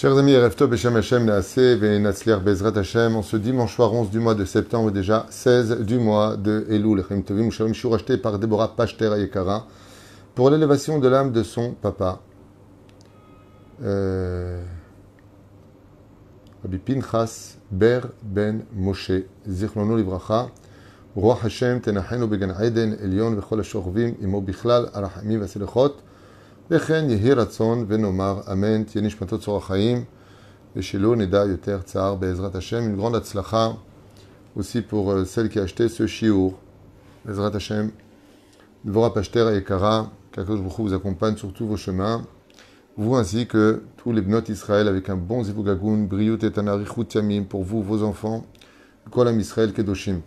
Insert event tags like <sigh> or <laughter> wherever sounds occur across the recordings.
Chers amis, Reftov Beshem Hashem Venatzliar Bezrat Hashem, en ce dimanche soir 11 du mois de septembre, déjà 16 du mois de Elul, Lechem Tovim Shalom Shur, acheté par Deborah Pachter Ayekara, pour l'élévation de l'âme de son papa. Euh, Rabbi Pinchas Ber Ben Moshe, Zichrono Livracha, Roi Hashem Tenachenu Began Eden Elion Vechol Ashorvim, Imo Bichlal Arachamim Vaselechot, וכן יהי רצון ונאמר אמן, תהיה נשמתו צור החיים, ושלא נדע יותר צער בעזרת השם. Une grande הצלחה aussi pour euh, celle qui a acheté ce shiur, בעזרת השם. Dvorah Pachter היקרה, qu'Akadosh Baruch Hu vous accompagne sur tous vos chemins, vous ainsi que tous les bnot Israël avec un bon zivugagun, briut et anarichut yamim pour vous, vos enfants, kolam Israël kedoshim.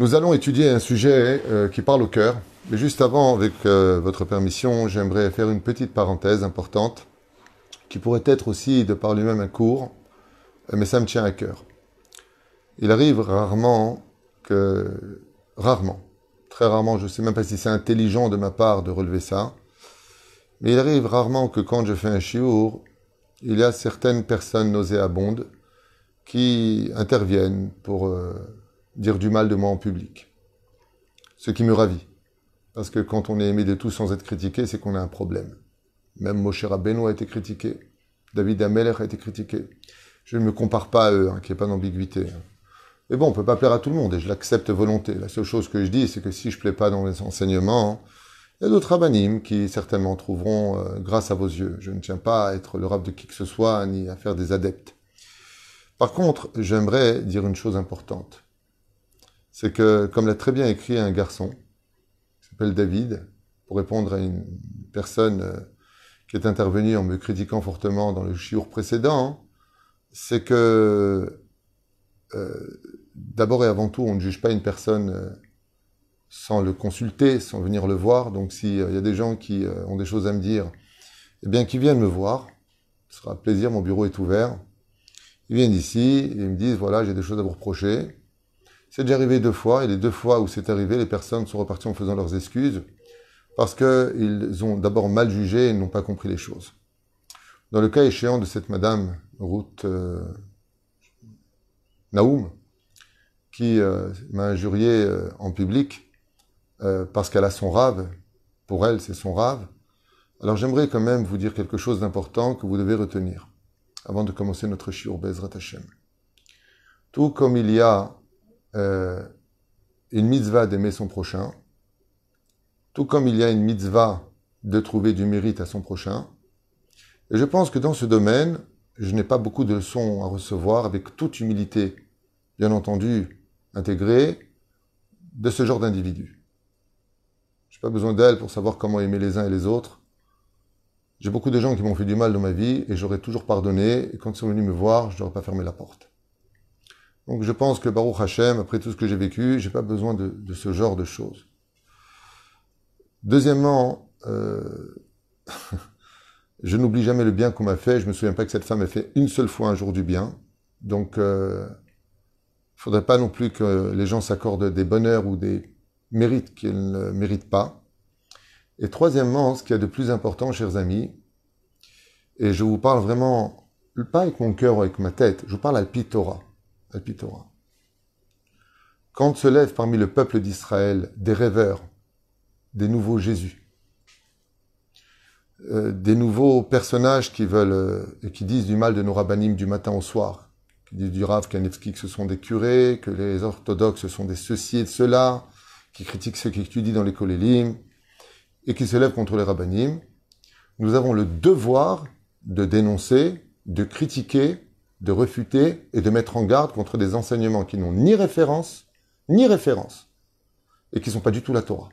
Nous allons étudier un sujet euh, qui parle au cœur, mais juste avant, avec euh, votre permission, j'aimerais faire une petite parenthèse importante, qui pourrait être aussi de par lui-même un cours, mais ça me tient à cœur. Il arrive rarement que, rarement, très rarement, je ne sais même pas si c'est intelligent de ma part de relever ça, mais il arrive rarement que quand je fais un chiour, il y a certaines personnes nauséabondes qui interviennent pour euh, dire du mal de moi en public. Ce qui me ravit. Parce que quand on est aimé de tous sans être critiqué, c'est qu'on a un problème. Même Moshe Rabbeinu a été critiqué. David Ameler a été critiqué. Je ne me compare pas à eux, hein, qu'il n'y ait pas d'ambiguïté. Mais bon, on ne peut pas plaire à tout le monde et je l'accepte volonté. La seule chose que je dis, c'est que si je ne plais pas dans les enseignements, il y a d'autres abanimes qui certainement trouveront euh, grâce à vos yeux. Je ne tiens pas à être le rab de qui que ce soit, ni à faire des adeptes. Par contre, j'aimerais dire une chose importante. C'est que, comme l'a très bien écrit un garçon, s'appelle David, pour répondre à une personne euh, qui est intervenue en me critiquant fortement dans le chiour précédent, c'est que euh, d'abord et avant tout, on ne juge pas une personne euh, sans le consulter, sans venir le voir. Donc s'il y a des gens qui ont des choses à me dire, eh bien qu'ils viennent me voir. Ce sera un plaisir, mon bureau est ouvert. Ils viennent ici et ils me disent, voilà, j'ai des choses à vous reprocher. C'est déjà arrivé deux fois, et les deux fois où c'est arrivé, les personnes sont reparties en faisant leurs excuses, parce qu'ils ont d'abord mal jugé et n'ont pas compris les choses. Dans le cas échéant de cette madame Ruth euh, Naoum, qui euh, m'a injurié euh, en public parce qu'elle a son rave, pour elle c'est son rave, alors j'aimerais quand même vous dire quelque chose d'important que vous devez retenir avant de commencer notre shiur Bezrat Hashem. Tout comme il y a euh, une mitzvah d'aimer son prochain, tout comme il y a une mitzvah de trouver du mérite à son prochain. Et je pense que dans ce domaine, je n'ai pas beaucoup de leçons à recevoir avec toute humilité, bien entendu, intégrée, de ce genre d'individu. Je n'ai pas besoin d'elle pour savoir comment aimer les uns et les autres. J'ai beaucoup de gens qui m'ont fait du mal dans ma vie et j'aurais toujours pardonné. Et quand ils sont venus me voir, je n'aurais pas fermé la porte. Donc je pense que Baruch Hashem, après tout ce que j'ai vécu, j'ai pas besoin de, de, ce genre de choses. Deuxièmement, euh, <laughs> je n'oublie jamais le bien qu'on m'a fait. Je me souviens pas que cette femme ait fait une seule fois un jour du bien. Donc, euh, il faudrait pas non plus que les gens s'accordent des bonheurs ou des mérites qu'ils ne méritent pas. Et troisièmement, ce qu'il y a de plus important, chers amis, et je vous parle vraiment, pas avec mon cœur ou avec ma tête, je vous parle à Pitora. Quand se lèvent parmi le peuple d'Israël des rêveurs, des nouveaux Jésus, euh, des nouveaux personnages qui veulent euh, qui disent du mal de nos rabbinim du matin au soir, qui disent du Rav que ce sont des curés, que les orthodoxes sont des ceci et de cela, qui critiquent ceux qui étudient dans les kolélim, et qui se lèvent contre les rabbinim, nous avons le devoir de dénoncer, de critiquer de refuter et de mettre en garde contre des enseignements qui n'ont ni référence, ni référence, et qui ne sont pas du tout la Torah.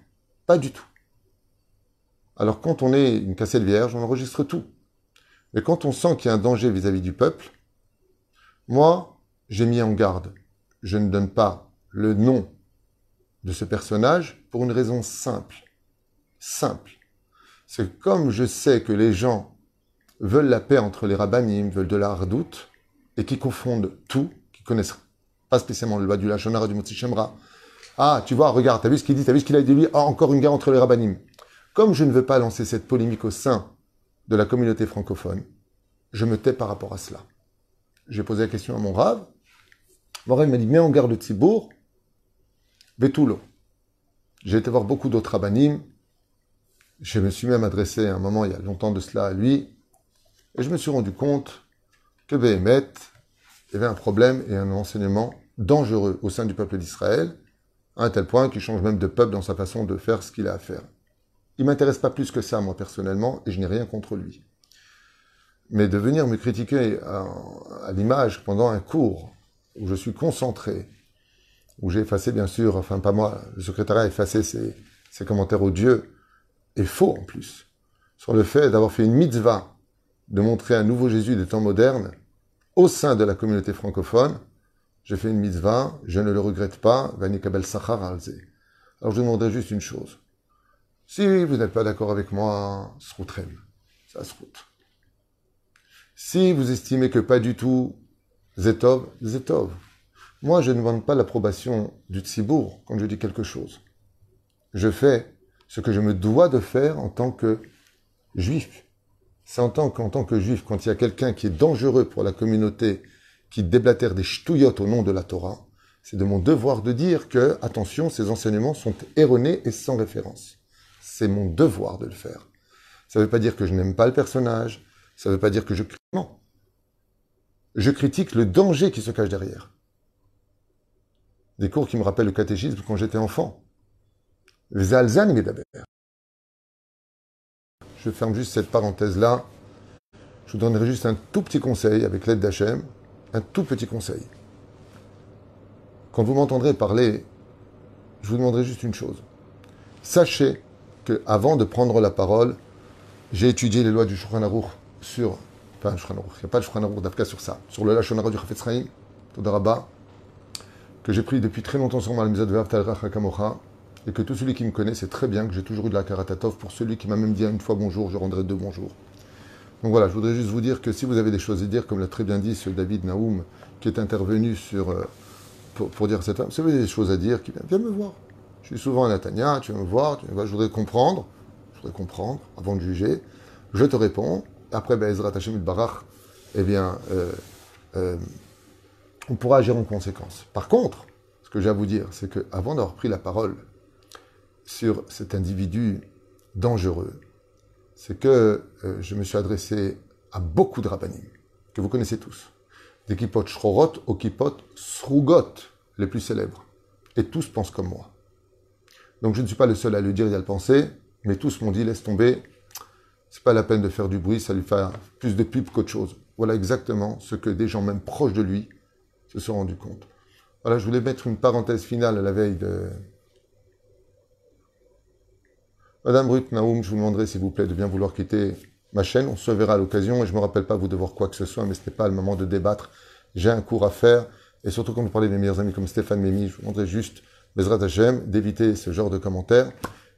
Pas du tout. Alors quand on est une cassette vierge, on enregistre tout. Mais quand on sent qu'il y a un danger vis-à-vis -vis du peuple, moi, j'ai mis en garde. Je ne donne pas le nom de ce personnage pour une raison simple. Simple. C'est comme je sais que les gens veulent la paix entre les rabbinim, veulent de la hardoute, et qui confondent tout, qui connaissent pas spécialement le bas du Lachonara du Motsi Shemra. Ah, tu vois, regarde, t'as vu ce qu'il dit, t'as vu ce qu'il a dit lui, ah, encore une guerre entre les rabbinim. Comme je ne veux pas lancer cette polémique au sein de la communauté francophone, je me tais par rapport à cela. J'ai posé la question à mon rave. Mon rave m'a dit, mets en garde le Tzibour, Betulo. J'ai été voir beaucoup d'autres rabbinim. Je me suis même adressé à un moment, il y a longtemps de cela, à lui. Et je me suis rendu compte que Béhémet, il avait un problème et un enseignement dangereux au sein du peuple d'Israël, à un tel point qu'il change même de peuple dans sa façon de faire ce qu'il a à faire. Il m'intéresse pas plus que ça, moi, personnellement, et je n'ai rien contre lui. Mais de venir me critiquer à, à l'image pendant un cours où je suis concentré, où j'ai effacé, bien sûr, enfin pas moi, le secrétariat a effacé ses, ses commentaires odieux, et faux en plus, sur le fait d'avoir fait une mitzvah, de montrer un nouveau Jésus des temps modernes, au sein de la communauté francophone, j'ai fait une mitzvah, je ne le regrette pas. Alors je demanderai juste une chose. Si vous n'êtes pas d'accord avec moi, sroutrem, ça se route. Si vous estimez que pas du tout, Zetov, Zetov. Moi, je ne demande pas l'approbation du Tzibour quand je dis quelque chose. Je fais ce que je me dois de faire en tant que juif. C'est en tant que juif, quand il y a quelqu'un qui est dangereux pour la communauté, qui déblatère des ch'touillottes au nom de la Torah, c'est de mon devoir de dire que, attention, ces enseignements sont erronés et sans référence. C'est mon devoir de le faire. Ça ne veut pas dire que je n'aime pas le personnage, ça ne veut pas dire que je... Non. Je critique le danger qui se cache derrière. Des cours qui me rappellent le catéchisme quand j'étais enfant. Les Je ferme juste cette parenthèse-là. Je vous donnerai juste un tout petit conseil avec l'aide d'Hachem. Un tout petit conseil. Quand vous m'entendrez parler, je vous demanderai juste une chose. Sachez que avant de prendre la parole, j'ai étudié les lois du Shulchan Aruch sur, enfin, il n'y a pas de Shulchan Aruch d'Afka sur ça, sur le Lachon du Chafetz Chaim, que j'ai pris depuis très longtemps sur ma de Vav Kamocha, et que tout celui qui me connaît sait très bien que j'ai toujours eu de la karatatov. Pour celui qui m'a même dit une fois bonjour, je rendrai deux bonjours. Donc voilà, je voudrais juste vous dire que si vous avez des choses à dire, comme l'a très bien dit ce David Naoum, qui est intervenu sur, euh, pour, dire à cette femme, si vous avez des choses à dire, viens me voir. Je suis souvent à Natania, tu viens me voir, tu je voudrais comprendre, je voudrais comprendre avant de juger. Je te réponds. Après, ben, Ezra Tachemit Barach, eh bien, euh, euh, on pourra agir en conséquence. Par contre, ce que j'ai à vous dire, c'est qu'avant d'avoir pris la parole sur cet individu dangereux, c'est que euh, je me suis adressé à beaucoup de rabbinim, que vous connaissez tous. Des kipot shrorot aux kipot srugot, les plus célèbres. Et tous pensent comme moi. Donc je ne suis pas le seul à le dire et à le penser, mais tous m'ont dit laisse tomber, c'est pas la peine de faire du bruit, ça lui fait plus de pub qu'autre chose. Voilà exactement ce que des gens même proches de lui se sont rendus compte. Voilà, je voulais mettre une parenthèse finale à la veille de, Madame Ruth Naoum, je vous demanderai s'il vous plaît de bien vouloir quitter ma chaîne. On se verra à l'occasion et je ne me rappelle pas vous devoir quoi que ce soit, mais ce n'est pas le moment de débattre. J'ai un cours à faire et surtout quand vous parlez de mes meilleurs amis comme Stéphane Mémy, je vous demanderai juste, Bezrat Hashem, d'éviter ce genre de commentaires.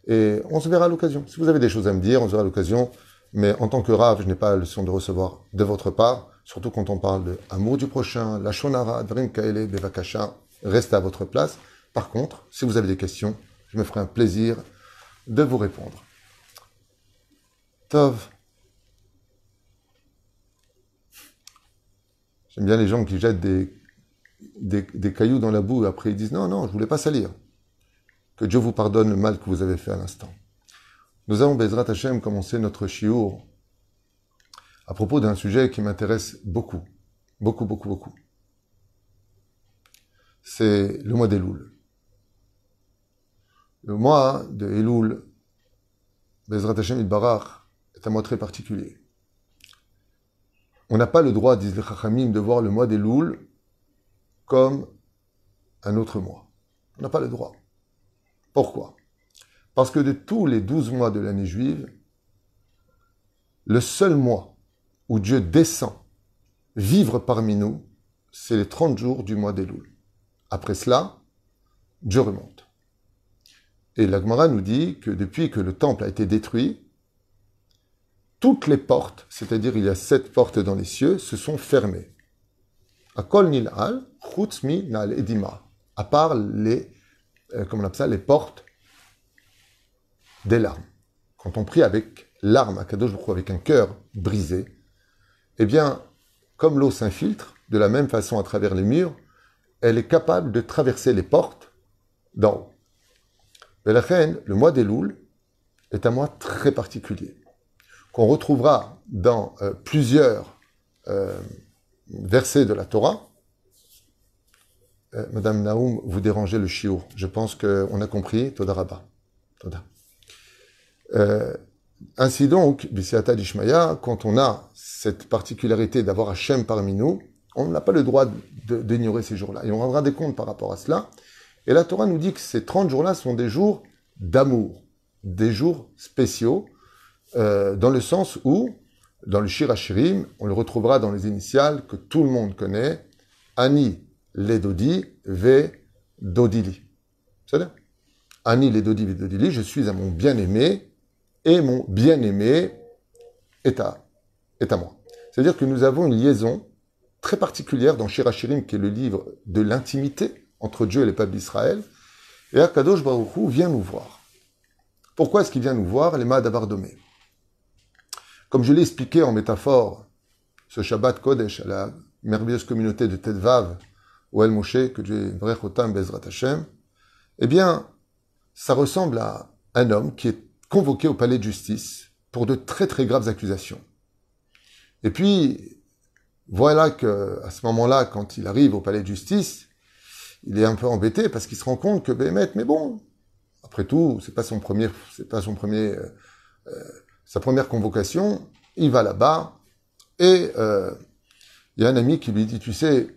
Et on se verra à l'occasion. Si vous avez des choses à me dire, on se verra à l'occasion. Mais en tant que rave, je n'ai pas le son de recevoir de votre part, surtout quand on parle de amour du prochain, la shonara, drin kaele, bevakasha, restez à votre place. Par contre, si vous avez des questions, je me ferai un plaisir de vous répondre. Tov. J'aime bien les gens qui jettent des, cailloux dans la boue et après ils disent non, non, je ne voulais pas salir. Que Dieu vous pardonne le mal que vous avez fait à l'instant. Nous avons, Bezrat Hashem, commencé notre chiour à propos d'un sujet qui m'intéresse beaucoup. Beaucoup, beaucoup, beaucoup. C'est le mois des louls. Le mois de Elul, Bezrat Hashem Barach, est un mois très particulier. On n'a pas le droit, disent les Chachamim, de voir le mois d'Elul comme un autre mois. On n'a pas le droit. Pourquoi? Parce que de tous les douze mois de l'année juive, le seul mois où Dieu descend vivre parmi nous, c'est les 30 jours du mois d'Elul. Après cela, Dieu remonte. Et l'Agmara nous dit que depuis que le temple a été détruit, toutes les portes, c'est-à-dire il y a sept portes dans les cieux, se sont fermées. Akol nil'al, chutzmi nal edima. À part les, euh, on les portes des larmes. Quand on prie avec larmes à Kadosh avec un cœur brisé, eh bien, comme l'eau s'infiltre, de la même façon à travers les murs, elle est capable de traverser les portes d'en haut. La reine, le mois des Louls, est un mois très particulier, qu'on retrouvera dans euh, plusieurs euh, versets de la Torah. Euh, Madame Naoum, vous dérangez le chiot. Je pense qu'on a compris. Ainsi donc, Bisiata d'Ishmaïa, quand on a cette particularité d'avoir Hachem parmi nous, on n'a pas le droit d'ignorer ces jours-là. Et on rendra des comptes par rapport à cela. Et la Torah nous dit que ces 30 jours-là sont des jours d'amour, des jours spéciaux, euh, dans le sens où, dans le Shir on le retrouvera dans les initiales que tout le monde connaît, Ani Ledodi Ve Dodili. C'est ça Ani Ledodi Ve Dodili, je suis à mon bien-aimé, et mon bien-aimé est à, est à moi. C'est-à-dire que nous avons une liaison très particulière dans Shirachirim, qui est le livre de l'intimité entre Dieu et les peuples d'Israël. Et Akadosh Baruch Hu vient nous voir. Pourquoi est-ce qu'il vient nous voir Les Ma'adabardomé. Comme je l'ai expliqué en métaphore, ce Shabbat Kodesh à la merveilleuse communauté de Tedvav, ou El Moshe, que Dieu Brechotam Bezrat Hashem, eh bien, ça ressemble à un homme qui est convoqué au palais de justice pour de très très graves accusations. Et puis, voilà que à ce moment-là, quand il arrive au palais de justice, il est un peu embêté parce qu'il se rend compte que Béhémet, mais bon, après tout, c'est pas son premier, c'est pas son premier, euh, euh, sa première convocation. Il va là-bas et euh, il y a un ami qui lui dit, tu sais,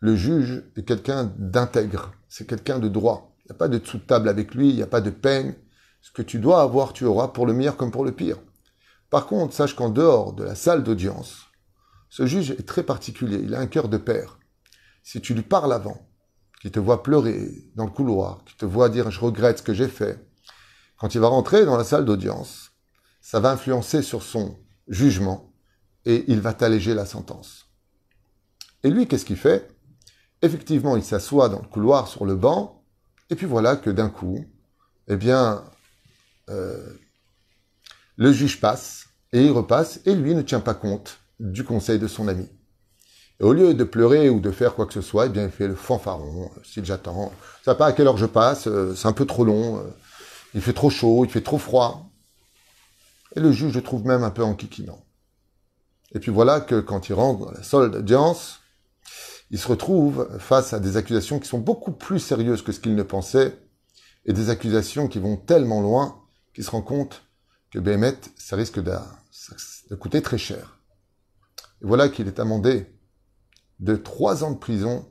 le juge est quelqu'un d'intègre, c'est quelqu'un de droit. Il n'y a pas de dessous de table avec lui, il n'y a pas de peine. Ce que tu dois avoir, tu auras pour le meilleur comme pour le pire. Par contre, sache qu'en dehors de la salle d'audience, ce juge est très particulier, il a un cœur de père. Si tu lui parles avant, qu'il te voit pleurer dans le couloir, qu'il te voit dire je regrette ce que j'ai fait, quand il va rentrer dans la salle d'audience, ça va influencer sur son jugement et il va t'alléger la sentence. Et lui, qu'est-ce qu'il fait? Effectivement, il s'assoit dans le couloir sur le banc, et puis voilà que d'un coup, eh bien, euh, le juge passe, et il repasse, et lui ne tient pas compte du conseil de son ami. Et au lieu de pleurer ou de faire quoi que ce soit, eh bien, il fait le fanfaron, euh, s'il j'attends. Ça pas à quelle heure je passe, euh, c'est un peu trop long, euh, il fait trop chaud, il fait trop froid. Et le juge le trouve même un peu enquiquinant. Et puis voilà que quand il rentre dans la salle d'audience, il se retrouve face à des accusations qui sont beaucoup plus sérieuses que ce qu'il ne pensait, et des accusations qui vont tellement loin qu'il se rend compte que Béhémet, ça risque de coûter très cher. Et voilà qu'il est amendé de trois ans de prison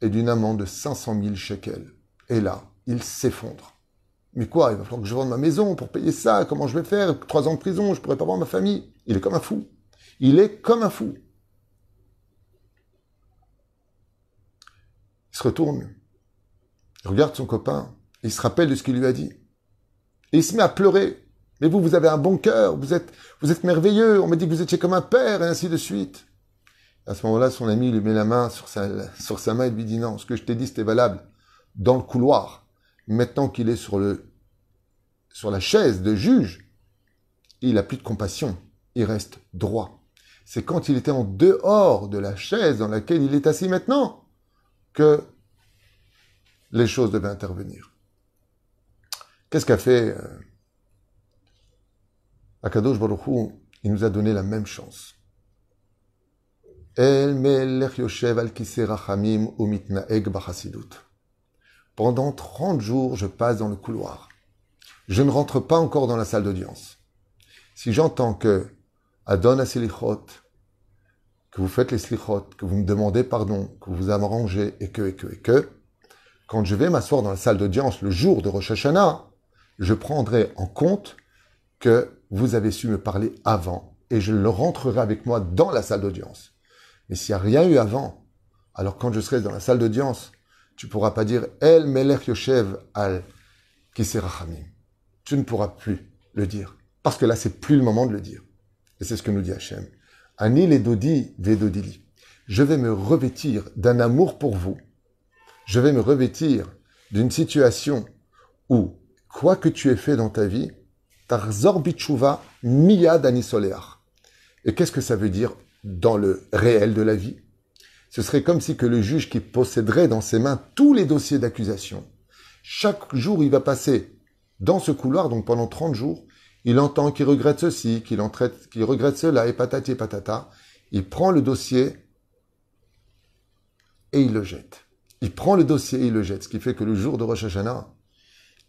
et d'une amende de 500 000 shekels. Et là, il s'effondre. Mais quoi Il va falloir que je vende ma maison pour payer ça. Comment je vais faire Trois ans de prison, je pourrais pas voir ma famille. Il est comme un fou. Il est comme un fou. Il se retourne. Il regarde son copain. Il se rappelle de ce qu'il lui a dit. Et il se met à pleurer. Mais vous, vous avez un bon cœur, vous êtes, vous êtes merveilleux, on m'a dit que vous étiez comme un père, et ainsi de suite. À ce moment-là, son ami lui met la main sur sa, main et lui dit non, ce que je t'ai dit, c'était valable dans le couloir. Maintenant qu'il est sur le, sur la chaise de juge, il a plus de compassion. Il reste droit. C'est quand il était en dehors de la chaise dans laquelle il est assis maintenant que les choses devaient intervenir. Qu'est-ce qu'a fait euh, Akadosh Baruch il nous a donné la même chance. El Pendant 30 jours, je passe dans le couloir. Je ne rentre pas encore dans la salle d'audience. Si j'entends que Adon silichot, que vous faites les slichot, que vous me demandez pardon, que vous vous arrangez, et que, et que, et que, quand je vais m'asseoir dans la salle d'audience le jour de Rosh Hashanah, je prendrai en compte que vous avez su me parler avant et je le rentrerai avec moi dans la salle d'audience. Mais s'il n'y a rien eu avant, alors quand je serai dans la salle d'audience, tu pourras pas dire El Melech Yoshev al Kiserachamim. Tu ne pourras plus le dire. Parce que là, c'est plus le moment de le dire. Et c'est ce que nous dit Hachem. Ani le dodi vedodili. Je vais me revêtir d'un amour pour vous. Je vais me revêtir d'une situation où, quoi que tu aies fait dans ta vie, Tarzor Bichuva Miyad. Et qu'est-ce que ça veut dire dans le réel de la vie. Ce serait comme si que le juge qui posséderait dans ses mains tous les dossiers d'accusation, chaque jour il va passer dans ce couloir, donc pendant 30 jours, il entend qu'il regrette ceci, qu'il regrette cela, et patati et patata. Il prend le dossier et il le jette. Il prend le dossier et il le jette. Ce qui fait que le jour de Rosh Hashanah,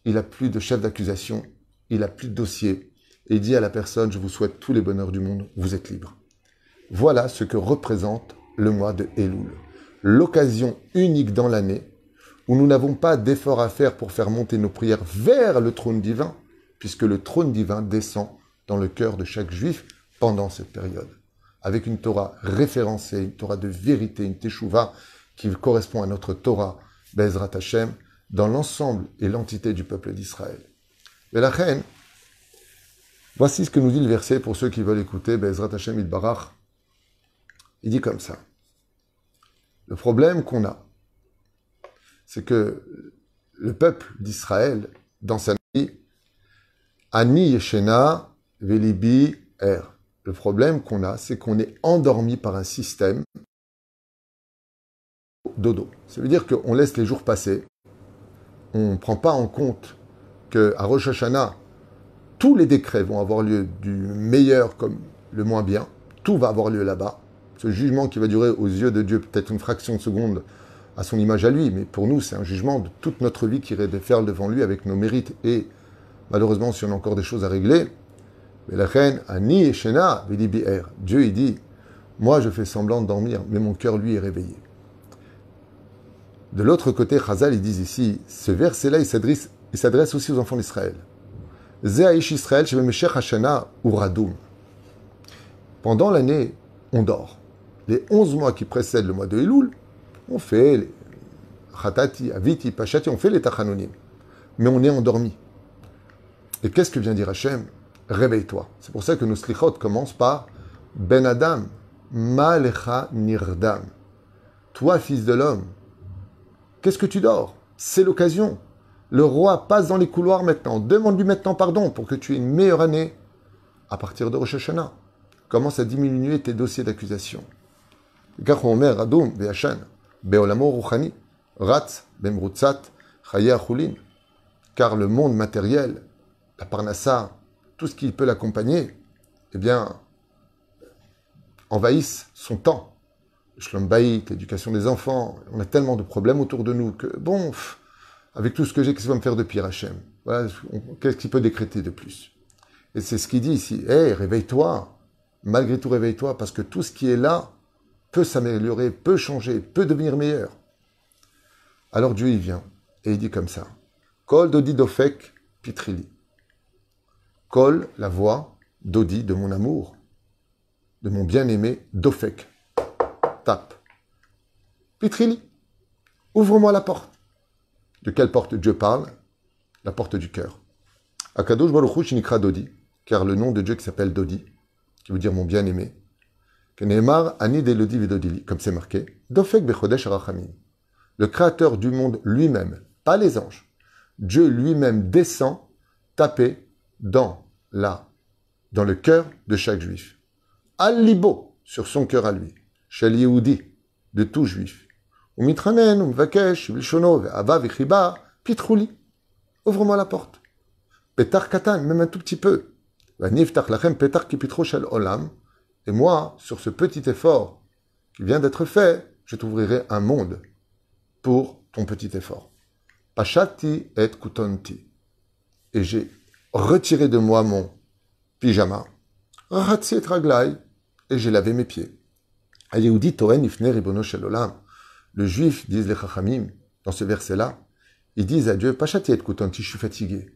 il n'a plus de chef d'accusation, il n'a plus de dossier. Et il dit à la personne, je vous souhaite tous les bonheurs du monde, vous êtes libre. Voilà ce que représente le mois de Elul. L'occasion unique dans l'année où nous n'avons pas d'effort à faire pour faire monter nos prières vers le trône divin, puisque le trône divin descend dans le cœur de chaque juif pendant cette période, avec une Torah référencée, une Torah de vérité, une Teshuvah qui correspond à notre Torah, Bezrat Hashem, dans l'ensemble et l'entité du peuple d'Israël. Mais la reine, voici ce que nous dit le verset pour ceux qui veulent écouter, Bezrat Hashem Barach. Il dit comme ça. Le problème qu'on a, c'est que le peuple d'Israël, dans sa vie, Ani Yeshena Velibi Er. Le problème qu'on a, c'est qu'on est endormi par un système dodo. Ça veut dire qu'on laisse les jours passer, on ne prend pas en compte qu'à Rosh Hashanah, tous les décrets vont avoir lieu du meilleur comme le moins bien. Tout va avoir lieu là-bas. Ce jugement qui va durer aux yeux de Dieu peut-être une fraction de seconde à son image à lui, mais pour nous, c'est un jugement de toute notre vie qui faire devant lui avec nos mérites et Malheureusement, si on a encore des choses à régler, mais la reine, Dieu, il dit, moi je fais semblant de dormir, mais mon cœur, lui, est réveillé. De l'autre côté, Chazal, ils disent ici, ce verset-là, il s'adresse aussi aux enfants d'Israël. Israël. Pendant l'année, on dort. Les 11 mois qui précèdent le mois de Elul, on fait les Khatati, Aviti, Pachati, on fait les Tachanonim. Mais on est endormi. Et qu'est-ce que vient dire Hachem? Réveille-toi. C'est pour ça que nos slichot commencent par Ben Adam, Malecha Nirdam. Toi, fils de l'homme, qu'est-ce que tu dors? C'est l'occasion. Le roi passe dans les couloirs maintenant. Demande-lui maintenant pardon pour que tu aies une meilleure année à partir de Rosh Hashanah. Commence à diminuer tes dossiers d'accusation. Car le monde matériel la parnassa, tout ce qui peut l'accompagner, eh bien, envahissent son temps. Shlom l'éducation des enfants, on a tellement de problèmes autour de nous que, bon, avec tout ce que j'ai, qu'est-ce qu'il va me faire de pire, Hachem? Voilà, Qu'est-ce qu'il peut décréter de plus? Et c'est ce qu'il dit ici, hé, réveille-toi, malgré tout réveille-toi, parce que tout ce qui est là s'améliorer, peut changer, peut devenir meilleur. Alors Dieu, il vient, et il dit comme ça, Kol dodi dofek pitrili. Kol, la voix d'Odi, de mon amour, de mon bien-aimé Dofek. Tape. Pitrili, ouvre-moi la porte. De quelle porte Dieu parle? La porte du cœur. Akadosh Baruch Shinikra Dodi, car le nom de Dieu qui s'appelle Dodi, qui veut dire mon bien-aimé, comme c'est marqué, Dofek Bechodesh Arachamim. Le créateur du monde lui-même, pas les anges, Dieu lui-même descend taper dans la, dans le cœur de chaque juif. Al-libo, sur son cœur à lui. Shel Yehudi, de tout juif. Umitranen, umvakesh, vilshono, ava, vichiba, pitrouli. Ouvre-moi la porte. Petar katan, même un tout petit peu. Vaniftach lachem petar kipitro shel olam. Et moi, sur ce petit effort qui vient d'être fait, je t'ouvrirai un monde pour ton petit effort. Pashati et kutonti. Et j'ai retiré de moi mon pyjama, et et j'ai lavé mes pieds. Le juif, disent les chachamim, dans ce verset-là, ils disent à Dieu, Pachati et je suis fatigué.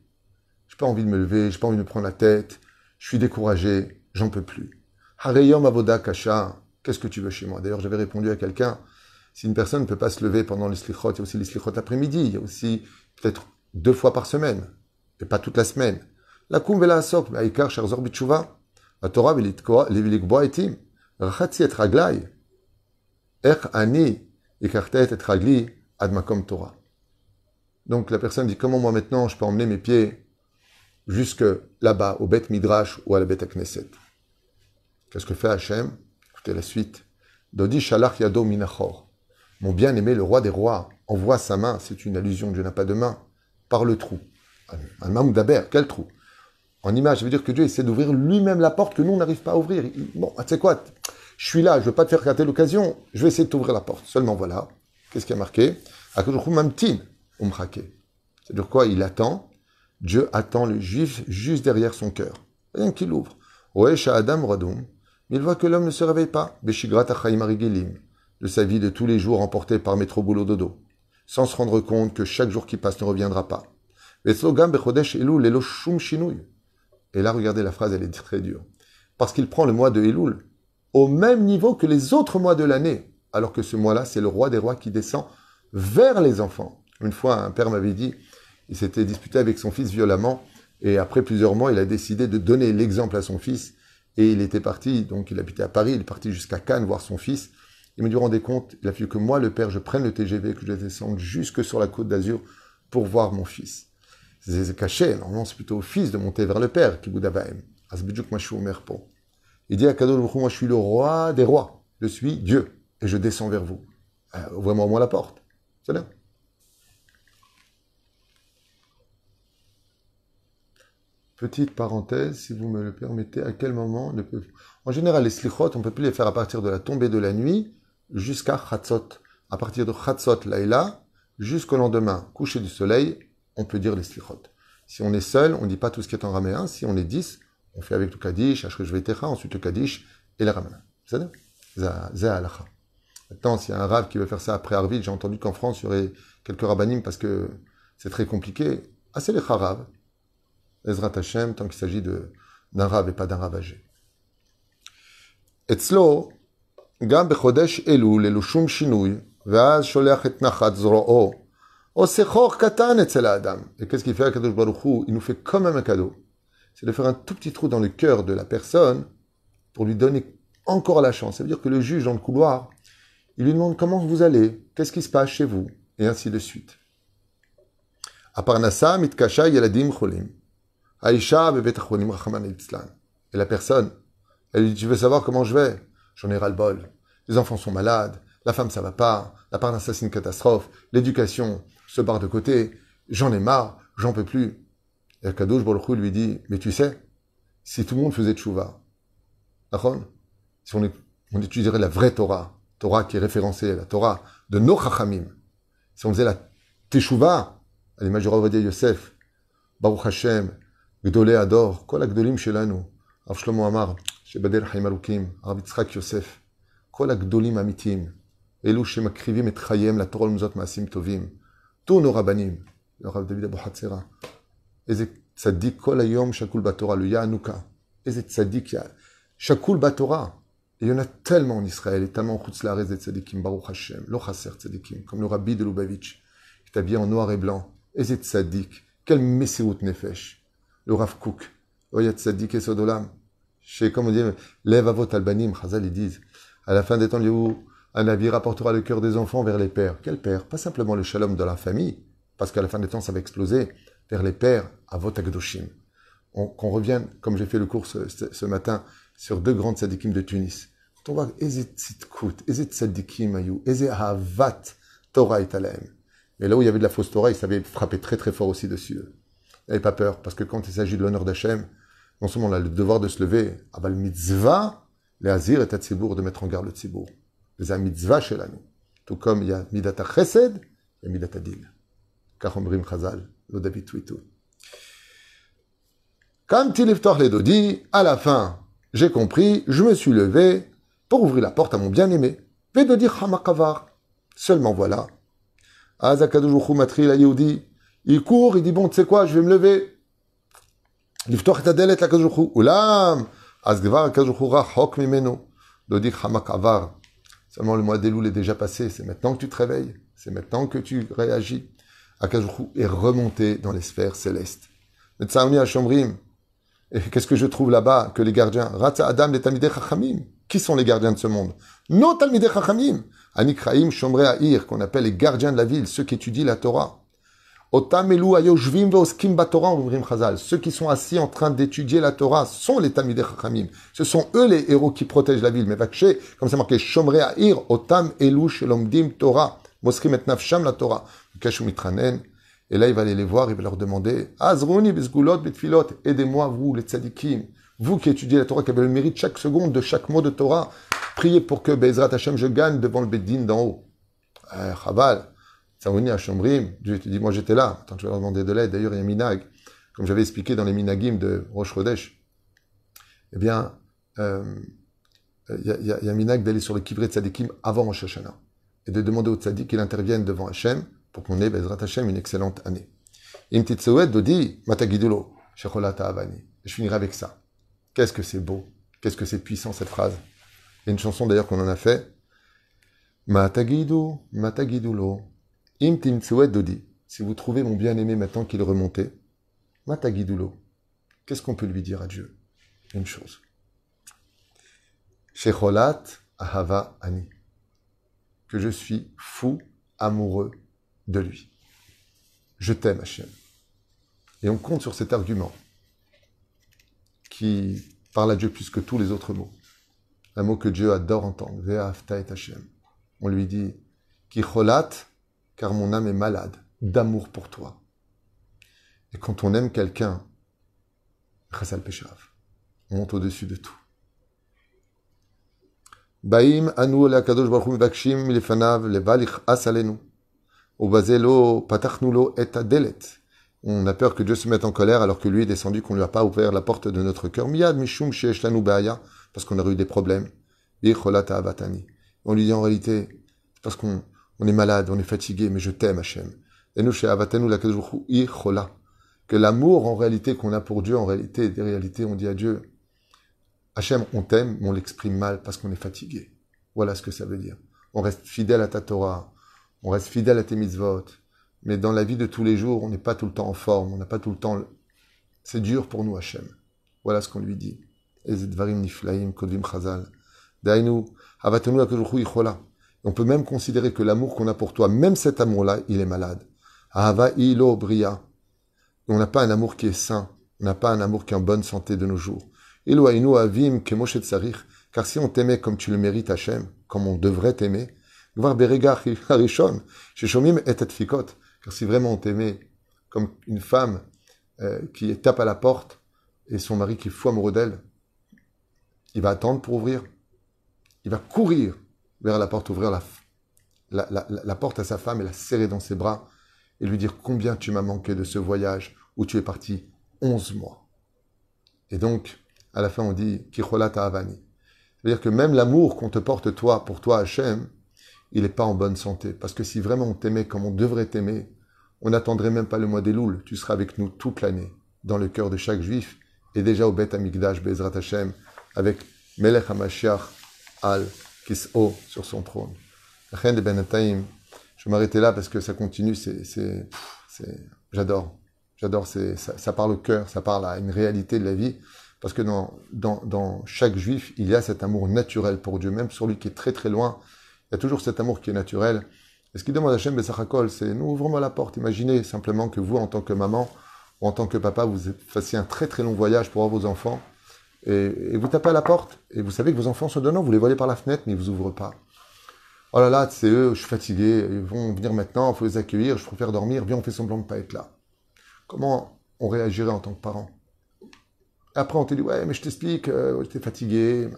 J'ai pas envie de me lever, j'ai pas envie de me prendre la tête, je suis découragé, j'en peux plus. Hareyom Avoda Kasha, qu'est-ce que tu veux chez moi? D'ailleurs, j'avais répondu à quelqu'un, si une personne ne peut pas se lever pendant les slichot, il y a aussi les slichot après-midi, il y a aussi peut-être deux fois par semaine, et pas toute la semaine. La kum vela asok, aikar la Torah etim, et raglai, ani, ikartet et admakom Torah. Donc la personne dit, comment moi maintenant je peux emmener mes pieds jusque là-bas, au Beth Midrash ou à la Beth Knesset? Qu'est-ce que fait Hachem? Écoutez la suite. Dodi Shalach Yado. Mon bien-aimé, le roi des rois, envoie sa main, c'est une allusion, Dieu n'a pas de main, par le trou. Un d'Aber, quel trou? En image, ça veut dire que Dieu essaie d'ouvrir lui-même la porte que nous, on n'arrive pas à ouvrir. Bon, tu sais quoi? Je suis là, je ne veux pas te faire rater l'occasion, je vais essayer de t'ouvrir la porte. Seulement voilà, qu'est-ce qui a marqué? C'est-à-dire quoi? Il attend, Dieu attend le juif juste derrière son cœur. Rien qu'il ouvre. Adam Radum, il voit que l'homme ne se réveille pas. De sa vie de tous les jours emportée par métro boulot dodo. Sans se rendre compte que chaque jour qui passe ne reviendra pas. Et là, regardez la phrase, elle est très dure. Parce qu'il prend le mois de Elul au même niveau que les autres mois de l'année. Alors que ce mois-là, c'est le roi des rois qui descend vers les enfants. Une fois, un père m'avait dit, il s'était disputé avec son fils violemment, et après plusieurs mois, il a décidé de donner l'exemple à son fils, et il était parti, donc il habitait à Paris, il est parti jusqu'à Cannes voir son fils. Il me dit, rendez compte, il a fallu que moi, le père, je prenne le TGV, que je descende jusque sur la côte d'Azur pour voir mon fils. C'est caché, normalement c'est plutôt au fils de monter vers le père, qui au Il dit à Kadosh moi je suis le roi des rois, je suis Dieu, et je descends vers vous. Euh, ouvrez-moi moi la porte. C'est là. Petite parenthèse, si vous me le permettez, à quel moment ne peut... En général, les slichot, on ne peut plus les faire à partir de la tombée de la nuit jusqu'à Chatzot. À partir de Chatzot, Laïla, jusqu'au lendemain, coucher du soleil, on peut dire les slichot. Si on est seul, on ne dit pas tout ce qui est en raméen. Si on est dix, on fait avec le Kaddish, Ashresh ensuite le Kaddish et le raméen. C'est ça? Maintenant, s'il y a un rave qui veut faire ça après Arvid, j'ai entendu qu'en France, il y aurait quelques rabbinim parce que c'est très compliqué. Ah, c'est les harav. Ezrat Hashem, tant qu'il s'agit d'un rave et pas d'un ravagé. Etzlo, Gam Bechodesh Elul, Elushum Shinui, Vaz Sholeach et Nachat Zroo, Osechor Katan Etzel Adam. Et qu'est-ce qu'il fait à Kadosh Baruchou Il nous fait quand même un cadeau. C'est de faire un tout petit trou dans le cœur de la personne pour lui donner encore la chance. Ça veut dire que le juge dans le couloir, il lui demande comment vous allez, qu'est-ce qui se passe chez vous, et ainsi de suite. Aparnasa, Mitkasha, Yeladim, Cholim. Aïcha Et la personne, elle dit, tu veux savoir comment je vais? J'en ai ras-le-bol. Les enfants sont malades, la femme ça va pas, la part c'est une catastrophe, l'éducation se barre de côté, j'en ai marre, j'en peux plus. Et Akadosh Baruch lui dit, mais tu sais, si tout le monde faisait tchouva, si on, étudierait la vraie Torah, Torah qui est référencée, la Torah de nos Chachamim, si on faisait la Teshuvah, à l'image du Yosef, Baruch Hashem, גדולי הדור, כל הגדולים שלנו, הרב שלמה אמר, שבדרך חיים ארוכים, הרב יצחק יוסף, כל הגדולים האמיתיים, אלו שמקריבים את חייהם לתורה ולמזות מעשים טובים, טורנו רבנים, הרב דוד אבוחצירא, איזה צדיק כל היום שקול בתורה, לו יענוקה, איזה צדיק שקול בתורה. Il y en a tellement en Israël et tellement en Chutzlares des tzadikim, Baruch Hashem, lo chasser tzadikim, comme le rabbi de Lubavitch, qui est habillé en noir et blanc. Et c'est tzadik, quel messirut nefesh. le Rav Kook, Oyat Sadik et Sodolam. Chez, comme on dit, lève à votre albanim, Chazal, ils disent, à la fin des temps, un navire apportera le cœur des enfants vers les pères. Quel père? Pas simplement le shalom de la famille, parce qu'à la fin des temps, ça va exploser, vers les pères, à votre Agdoshim. Qu'on revienne, comme j'ai fait le cours ce, matin, sur deux grandes sadikim de Tunis. Quand on voit Ezet Sitkut, Ezet Sadikim Ayou, Ezet Torah et Mais là où il y avait de la fausse Torah, ils savaient frapper très très fort aussi dessus. N'ayez pas peur, parce que quand il s'agit de l'honneur d'Hachem, non seulement on a le devoir de se lever, aval mitzvah, le hazir et tzibour, de mettre en garde le tzibour. Les mitzvah chez nous. Tout comme il y a midata chesed, a midata din. Kachomrim chazal, le David Twitou. Quand il les dodi, à la fin, j'ai compris, je me suis levé pour ouvrir la porte à mon bien-aimé. Vedodi hamakavar. Seulement voilà. Azakadoujou matri la yehudi, il court, il dit bon, tu sais quoi, je vais me lever. לפתוח את הדלת לקדוש ברוך הוא. אולם, אז כבר הקדוש ברוך הוא רחוק ממנו. דודי חמק עבר. Seulement le mois d'Elul est déjà passé, c'est maintenant que tu te réveilles, c'est maintenant que tu réagis. Akadosh est remonté dans les sphères célestes. Et qu'est-ce que je trouve là-bas que les gardiens Ratza Adam les Talmidei Chachamim. Qui sont les gardiens de ce monde Nos Talmidei Chachamim. Anikraim Shomrei Aïr, qu'on appelle les gardiens de la ville, ceux qui étudient la Torah. Otam elu ayoshvim veoskim batorah, ouvrim chazal. Ceux qui sont assis en train d'étudier la Torah sont les Talmidei Chachamim. Ce sont eux les héros qui protègent la ville. Mais vakché, comme c'est marqué, shomre ha'ir, otam elu shelomdim Torah, moskrim et nafsham la Torah. Kashu mitranen. Et là, il va aller les voir, il va leur demander, Azruni bisgulot bitfilot, aidez-moi, vous, les tzadikim, vous qui étudiez la Torah, qui avez le mérite chaque seconde de chaque mot de Torah, priez pour que Bezrat Hashem, je gagne devant le Beddin d'en haut. Eh, Chaval, Tzavoni à Chambrim, Dieu te dit, moi j'étais là, que je vais leur demander de l'aide. D'ailleurs, il y a minag, comme j'avais expliqué dans les minagim de Rosh Chodesh. Eh bien, euh, il y, a, y, a, y a minag d'aller sur le kivré tzadikim avant Rosh Hashanah et de demander au tzadik qu'il intervienne devant Hashem pour qu'on ait Bezrat Hashem une excellente année. Im titzouet dodi matagidulo shecholat avani. Je finirai avec ça. Qu'est-ce que c'est beau, qu'est-ce que c'est puissant cette phrase. Il y a une chanson d'ailleurs qu'on en a fait. Matagidu, matagidulo, Im dodi. Si vous trouvez mon bien-aimé maintenant qu'il remonté, matagidulo. Qu'est-ce qu'on peut lui dire à Dieu? Une chose. Shecholat ahava ani. Que je suis fou, amoureux de lui. Je t'aime, Hachem. Et on compte sur cet argument qui parle à Dieu plus que tous les autres mots. Un mot que Dieu adore entendre. Ve'afta et Hachem. On lui dit, qui cholat, car mon âme est malade d'amour pour toi. Et quand on aime quelqu'un, Chasal Peshav, on monte au-dessus de tout. Baim anu le akadosh baruch hu mivakshim lefanav levalich asalenu. Ubazelo patachnulo et adelet. On a peur que Dieu se mette en colère alors que lui est descendu, qu'on ne lui a pas ouvert la porte de notre cœur. Miyad mishum sheeshlanu ba'aya, parce qu'on a eu des problèmes. On lui dit en réalité, parce qu'on on est malade, on est fatigué, mais je t'aime, Hachem. Que l'amour, en réalité, qu'on a pour Dieu, en réalité, des réalités, on dit à Dieu, Hachem, on t'aime, mais on l'exprime mal parce qu'on est fatigué. Voilà ce que ça veut dire. On reste fidèle à ta Torah, on reste fidèle à tes mitzvot, mais dans la vie de tous les jours, on n'est pas tout le temps en forme, on n'a pas tout le temps... C'est dur pour nous, Hachem. Voilà ce qu'on lui dit. On peut même considérer que l'amour qu'on a pour toi, même cet amour-là, il est malade. Ahava ilo bria. On n'a pas un amour qui est sain. On n'a pas un amour qui est en bonne santé de nos jours. Ilo ainu avim kemoshet tsarich. Car si on t'aimait comme tu le mérites, Hachem, comme on devrait t'aimer, gvar berega <laughs> harishon, sheshomim et fikot. Car si vraiment on t'aimait comme une femme euh, qui tape à la porte et son mari qui est fou amoureux d'elle, il va attendre pour ouvrir. Il va courir vers la porte, ouvrir la, la, la, porte à sa femme et la serrer dans ses bras et lui dire combien tu m'as manqué de ce voyage où tu es parti 11 mois. Et donc, à la fin, on dit Kicholat Avani. C'est-à-dire que même l'amour qu'on te porte toi, pour toi, Hachem, il n'est pas en bonne santé. Parce que si vraiment on t'aimait comme on devrait t'aimer, on n'attendrait même pas le mois des Louls. Tu seras avec nous toute l'année, dans le cœur de chaque juif, et déjà au Beth Amikdash, Bezrat Hashem, avec Melech HaMashiach al haut sur son trône. De Benataim, je vais m'arrêter là parce que ça continue, c'est, c'est, j'adore. J'adore, c'est, ça, parle au cœur, ça parle à une réalité de la vie. Parce que dans, dans, dans chaque juif, il y a cet amour naturel pour Dieu, même sur lui qui est très très loin. Il y a toujours cet amour qui est naturel. Et ce qu'il demande à Hachem Bessachakol, c'est nous ouvrons la porte. Imaginez simplement que vous, en tant que maman ou en tant que papa, vous fassiez un très très long voyage pour avoir vos enfants et, vous tapez à la porte, et vous savez que vos enfants sont donnants, vous les voyez par la fenêtre, mais ils vous ouvrent pas. Oh là là, c'est eux, je suis fatigué, ils vont venir maintenant, il faut les accueillir, je préfère dormir, viens, on fait semblant de ne pas être là. Comment on réagirait en tant que parent? Après, on te dit, ouais, mais je t'explique, euh, j'étais fatigué.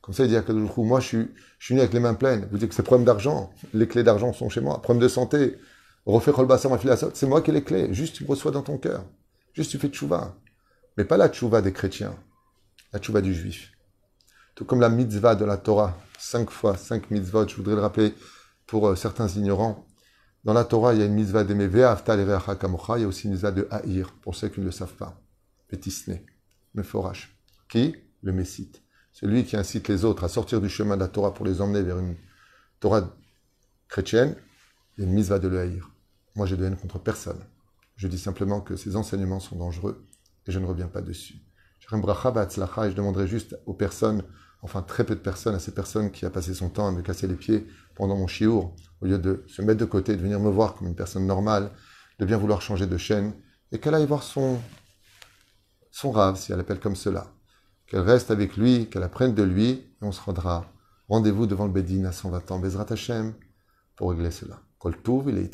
Comme ça, il dit à moi, je suis, je suis venu avec les mains pleines. Vous dites que c'est problème d'argent, les clés d'argent sont chez moi. Problème de santé, refais Kolbassa, ma c'est moi qui ai les clés. Juste, tu reçois dans ton cœur. Juste, tu fais tchouva. Mais pas la tchouva des chrétiens la tchouva du juif. Tout comme la mitzvah de la Torah, cinq fois, cinq mitzvot, je voudrais le rappeler pour euh, certains ignorants. Dans la Torah, il y a une mitzvah d'aimer Ve'afta il y a aussi une mitzvah de haïr, pour ceux qui ne le savent pas. Pétisné, Meforash. Qui? Le Messite. Celui qui incite les autres à sortir du chemin de la Torah pour les emmener vers une Torah chrétienne, il y a une mitzvah de le haïr. Moi, j'ai de haine contre personne. Je dis simplement que ces enseignements sont dangereux et je ne reviens pas dessus je demanderai juste aux personnes, enfin très peu de personnes, à ces personnes qui a passé son temps à me casser les pieds pendant mon chiour, au lieu de se mettre de côté, de venir me voir comme une personne normale, de bien vouloir changer de chaîne, et qu'elle aille voir son, son rave, si elle appelle comme cela. Qu'elle reste avec lui, qu'elle apprenne de lui, et on se rendra rendez-vous devant le Bédine à 120 ans, Bezrat pour régler cela. Kol Touv, il est.